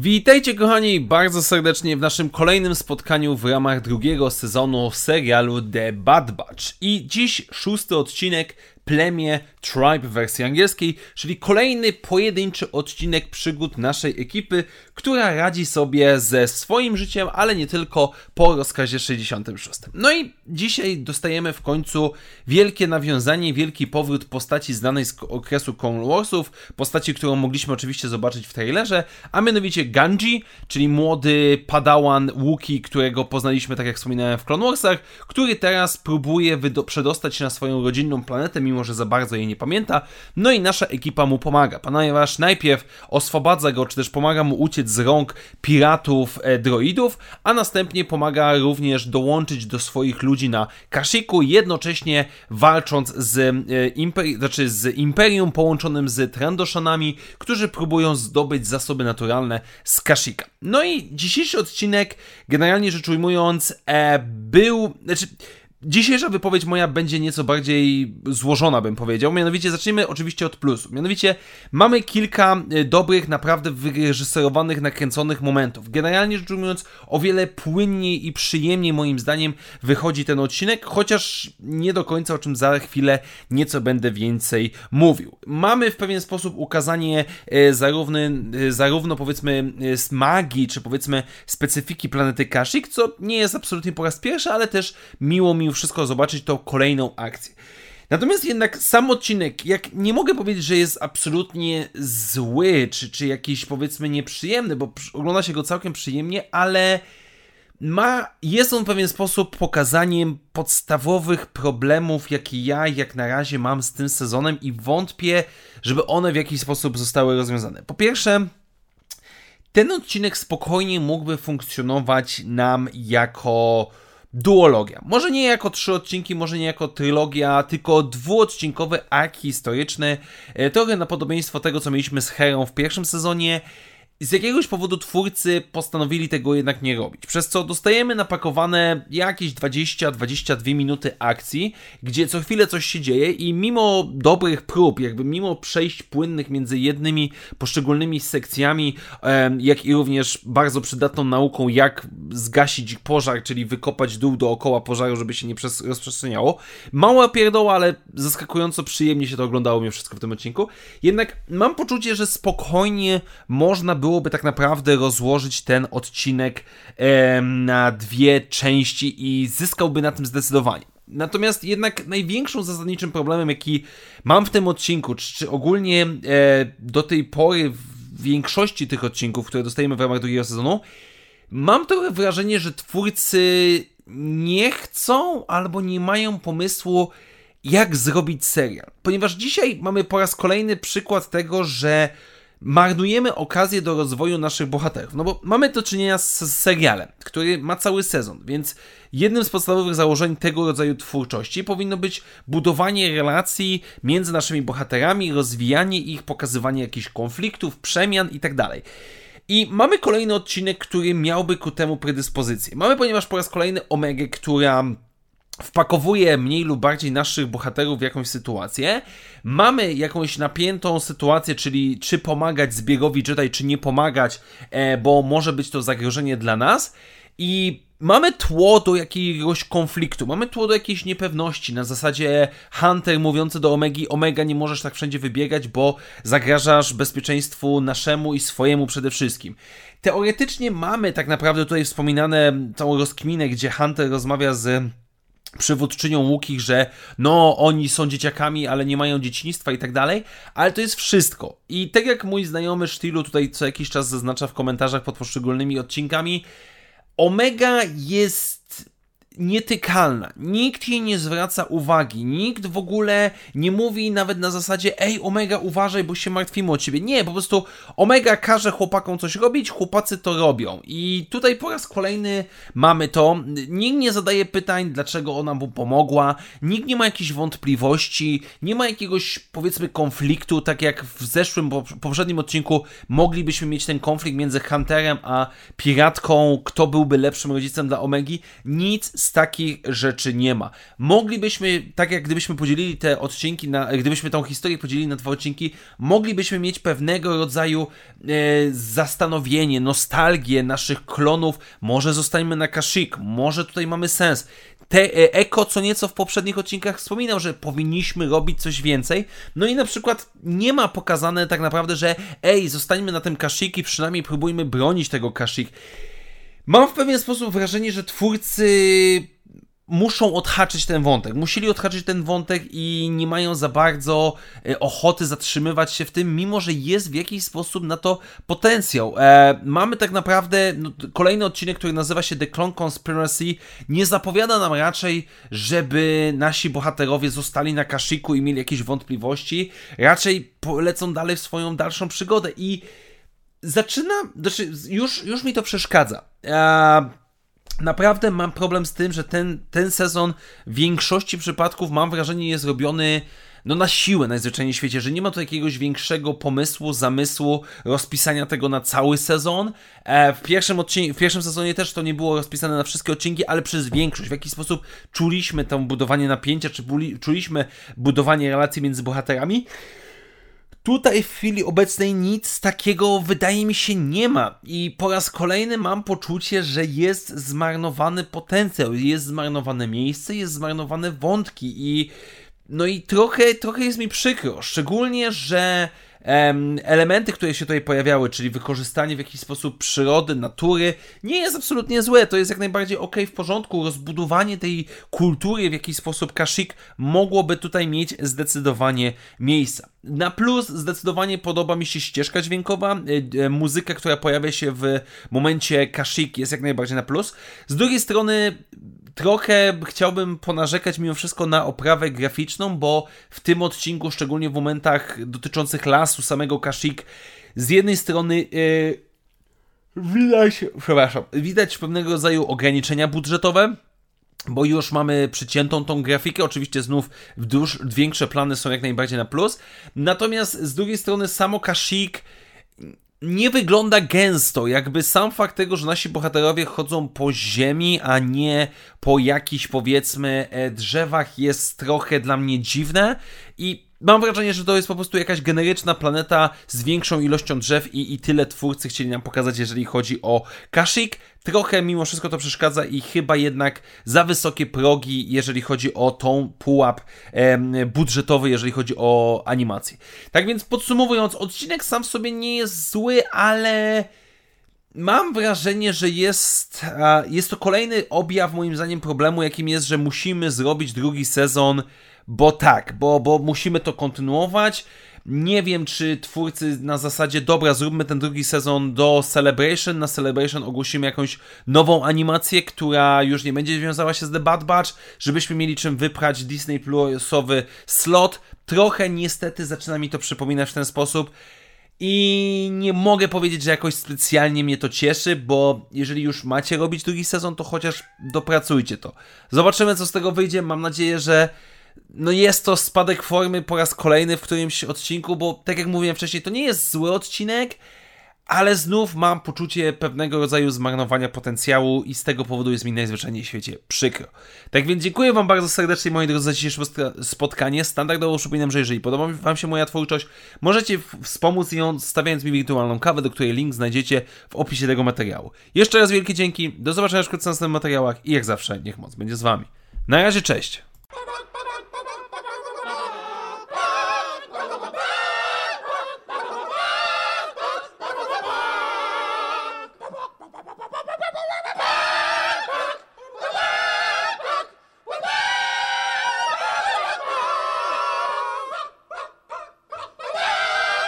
Witajcie kochani bardzo serdecznie w naszym kolejnym spotkaniu w ramach drugiego sezonu serialu The Bad Batch. I dziś szósty odcinek Plemię Tribe w wersji angielskiej, czyli kolejny pojedynczy odcinek przygód naszej ekipy, która radzi sobie ze swoim życiem, ale nie tylko po rozkazie 66. No i dzisiaj dostajemy w końcu wielkie nawiązanie, wielki powrót postaci znanej z okresu Clone Warsów, postaci, którą mogliśmy oczywiście zobaczyć w trailerze, a mianowicie Ganji, czyli młody padawan Wookie, którego poznaliśmy, tak jak wspominałem, w Clone Warsach, który teraz próbuje przedostać się na swoją rodzinną planetę, mimo że za bardzo jej nie pamięta. No i nasza ekipa mu pomaga, ponieważ najpierw oswobadza go, czy też pomaga mu uciec z rąk piratów e, droidów, a następnie pomaga również dołączyć do swoich ludzi na Kashiku, jednocześnie walcząc z, e, imperi znaczy z Imperium połączonym z Trandoshonami, którzy próbują zdobyć zasoby naturalne z Kashika. No i dzisiejszy odcinek, generalnie rzecz ujmując, e, był... Znaczy, Dzisiejsza wypowiedź moja będzie nieco bardziej złożona, bym powiedział. Mianowicie zacznijmy oczywiście od plusów. Mianowicie mamy kilka e, dobrych, naprawdę wyreżyserowanych, nakręconych momentów. Generalnie rzecz ujmując, o wiele płynniej i przyjemniej moim zdaniem wychodzi ten odcinek, chociaż nie do końca, o czym za chwilę nieco będę więcej mówił. Mamy w pewien sposób ukazanie e, zarówno, e, zarówno powiedzmy magii, czy powiedzmy specyfiki planety Kashyyyk, co nie jest absolutnie po raz pierwszy, ale też miło mi wszystko zobaczyć tą kolejną akcję. Natomiast jednak sam odcinek, jak nie mogę powiedzieć, że jest absolutnie zły, czy, czy jakiś powiedzmy nieprzyjemny, bo ogląda się go całkiem przyjemnie, ale ma, jest on w pewien sposób pokazaniem podstawowych problemów, jakie ja jak na razie mam z tym sezonem i wątpię, żeby one w jakiś sposób zostały rozwiązane. Po pierwsze, ten odcinek spokojnie mógłby funkcjonować nam jako duologia. Może nie jako trzy odcinki, może nie jako trylogia, tylko dwuodcinkowy ark historyczny, e, trochę na podobieństwo tego, co mieliśmy z Herą w pierwszym sezonie z jakiegoś powodu twórcy postanowili tego jednak nie robić, przez co dostajemy napakowane jakieś 20-22 minuty akcji, gdzie co chwilę coś się dzieje i mimo dobrych prób, jakby mimo przejść płynnych między jednymi poszczególnymi sekcjami, jak i również bardzo przydatną nauką, jak zgasić pożar, czyli wykopać dół dookoła pożaru, żeby się nie rozprzestrzeniało. Mała pierdoła, ale zaskakująco przyjemnie się to oglądało mi wszystko w tym odcinku. Jednak mam poczucie, że spokojnie można byłoby tak naprawdę rozłożyć ten odcinek na dwie części i zyskałby na tym zdecydowanie. Natomiast jednak największym zasadniczym problemem, jaki mam w tym odcinku, czy, czy ogólnie e, do tej pory w większości tych odcinków, które dostajemy w ramach drugiego sezonu, mam trochę wrażenie, że twórcy nie chcą albo nie mają pomysłu, jak zrobić serial. Ponieważ dzisiaj mamy po raz kolejny przykład tego, że marnujemy okazję do rozwoju naszych bohaterów. No bo mamy do czynienia z serialem, który ma cały sezon, więc jednym z podstawowych założeń tego rodzaju twórczości powinno być budowanie relacji między naszymi bohaterami, rozwijanie ich, pokazywanie jakichś konfliktów, przemian itd. Tak I mamy kolejny odcinek, który miałby ku temu predyspozycję. Mamy, ponieważ po raz kolejny Omegę, która wpakowuje mniej lub bardziej naszych bohaterów w jakąś sytuację. Mamy jakąś napiętą sytuację, czyli czy pomagać zbiegowi Jedi, czy nie pomagać, e, bo może być to zagrożenie dla nas. I mamy tło do jakiegoś konfliktu, mamy tło do jakiejś niepewności. Na zasadzie Hunter mówiący do Omegi: Omega, nie możesz tak wszędzie wybiegać, bo zagrażasz bezpieczeństwu naszemu i swojemu przede wszystkim. Teoretycznie mamy tak naprawdę tutaj wspominane tą rozkminę, gdzie Hunter rozmawia z przywódczynią Łukich, że no oni są dzieciakami, ale nie mają dzieciństwa i tak dalej, ale to jest wszystko. I tak jak mój znajomy Sztilu tutaj co jakiś czas zaznacza w komentarzach pod poszczególnymi odcinkami, Omega jest nietykalna. Nikt jej nie zwraca uwagi. Nikt w ogóle nie mówi nawet na zasadzie ej Omega uważaj, bo się martwimy o ciebie. Nie, po prostu Omega każe chłopakom coś robić, chłopacy to robią. I tutaj po raz kolejny mamy to. Nikt nie zadaje pytań, dlaczego ona mu pomogła. Nikt nie ma jakichś wątpliwości. Nie ma jakiegoś powiedzmy konfliktu, tak jak w zeszłym, poprzednim odcinku moglibyśmy mieć ten konflikt między Hunterem a piratką, kto byłby lepszym rodzicem dla Omegi. Nic z takich rzeczy nie ma. Moglibyśmy, tak jak gdybyśmy podzielili te odcinki, na, gdybyśmy tą historię podzielili na dwa odcinki, moglibyśmy mieć pewnego rodzaju e, zastanowienie, nostalgię naszych klonów. Może zostańmy na Kashyyyk, może tutaj mamy sens. Te e, Eko co nieco w poprzednich odcinkach wspominał, że powinniśmy robić coś więcej. No i na przykład nie ma pokazane tak naprawdę, że ej, zostańmy na tym Kashyyyk i przynajmniej próbujmy bronić tego Kashyyyk. Mam w pewien sposób wrażenie, że twórcy muszą odhaczyć ten wątek. Musieli odhaczyć ten wątek i nie mają za bardzo e, ochoty zatrzymywać się w tym, mimo że jest w jakiś sposób na to potencjał. E, mamy tak naprawdę no, kolejny odcinek, który nazywa się The Clone Conspiracy. Nie zapowiada nam raczej, żeby nasi bohaterowie zostali na Kashiku i mieli jakieś wątpliwości. Raczej lecą dalej w swoją dalszą przygodę i zaczyna, znaczy już, już mi to przeszkadza. E, naprawdę mam problem z tym, że ten, ten sezon w większości przypadków mam wrażenie jest robiony no na siłę najzwyczajniej w świecie, że nie ma tu jakiegoś większego pomysłu, zamysłu, rozpisania tego na cały sezon. E, w, pierwszym odcinku, w pierwszym sezonie też to nie było rozpisane na wszystkie odcinki, ale przez większość. W jakiś sposób czuliśmy to budowanie napięcia, czy czuliśmy budowanie relacji między bohaterami. Tutaj w chwili obecnej nic takiego wydaje mi się nie ma. I po raz kolejny mam poczucie, że jest zmarnowany potencjał, jest zmarnowane miejsce, jest zmarnowane wątki i no i trochę, trochę jest mi przykro, szczególnie, że elementy, które się tutaj pojawiały, czyli wykorzystanie w jakiś sposób przyrody, natury, nie jest absolutnie złe. To jest jak najbardziej ok, w porządku. Rozbudowanie tej kultury w jakiś sposób Kashyyyk mogłoby tutaj mieć zdecydowanie miejsca. Na plus zdecydowanie podoba mi się ścieżka dźwiękowa, e, e, muzyka, która pojawia się w momencie Kashyyyk jest jak najbardziej na plus. Z drugiej strony trochę chciałbym ponarzekać mimo wszystko na oprawę graficzną, bo w tym odcinku, szczególnie w momentach dotyczących lasu, samego Kashyyyk, z jednej strony yy, widać, przepraszam, widać pewnego rodzaju ograniczenia budżetowe, bo już mamy przyciętą tą grafikę. Oczywiście znów duż, większe plany są jak najbardziej na plus. Natomiast z drugiej strony samo Kashyyyk nie wygląda gęsto, jakby sam fakt tego, że nasi bohaterowie chodzą po ziemi, a nie po jakichś powiedzmy e, drzewach jest trochę dla mnie dziwne. I mam wrażenie, że to jest po prostu jakaś generyczna planeta z większą ilością drzew i, i tyle twórcy chcieli nam pokazać, jeżeli chodzi o Kashyyyk. Trochę mimo wszystko to przeszkadza i chyba jednak za wysokie progi, jeżeli chodzi o tą pułap e, budżetowy, jeżeli chodzi o animację. Tak więc podsumowując, odcinek sam w sobie nie jest zły, ale mam wrażenie, że jest, jest to kolejny objaw moim zdaniem problemu, jakim jest, że musimy zrobić drugi sezon bo tak, bo, bo musimy to kontynuować. Nie wiem, czy twórcy na zasadzie, dobra, zróbmy ten drugi sezon do Celebration. Na Celebration ogłosimy jakąś nową animację, która już nie będzie wiązała się z The Bad Batch, żebyśmy mieli czym wyprać Disney Plusowy slot. Trochę niestety zaczyna mi to przypominać w ten sposób. I nie mogę powiedzieć, że jakoś specjalnie mnie to cieszy, bo jeżeli już macie robić drugi sezon, to chociaż dopracujcie to. Zobaczymy, co z tego wyjdzie. Mam nadzieję, że no jest to spadek formy po raz kolejny w którymś odcinku, bo tak jak mówiłem wcześniej, to nie jest zły odcinek, ale znów mam poczucie pewnego rodzaju zmarnowania potencjału i z tego powodu jest mi najzwyczajniej w świecie przykro. Tak więc dziękuję Wam bardzo serdecznie, moi drodzy, za dzisiejsze spotkanie. Standardowo przypominam, że jeżeli podoba Wam się moja twórczość, możecie wspomóc ją stawiając mi wirtualną kawę, do której link znajdziecie w opisie tego materiału. Jeszcze raz wielkie dzięki, do zobaczenia w następnych materiałach i jak zawsze, niech moc będzie z Wami. Na razie, cześć!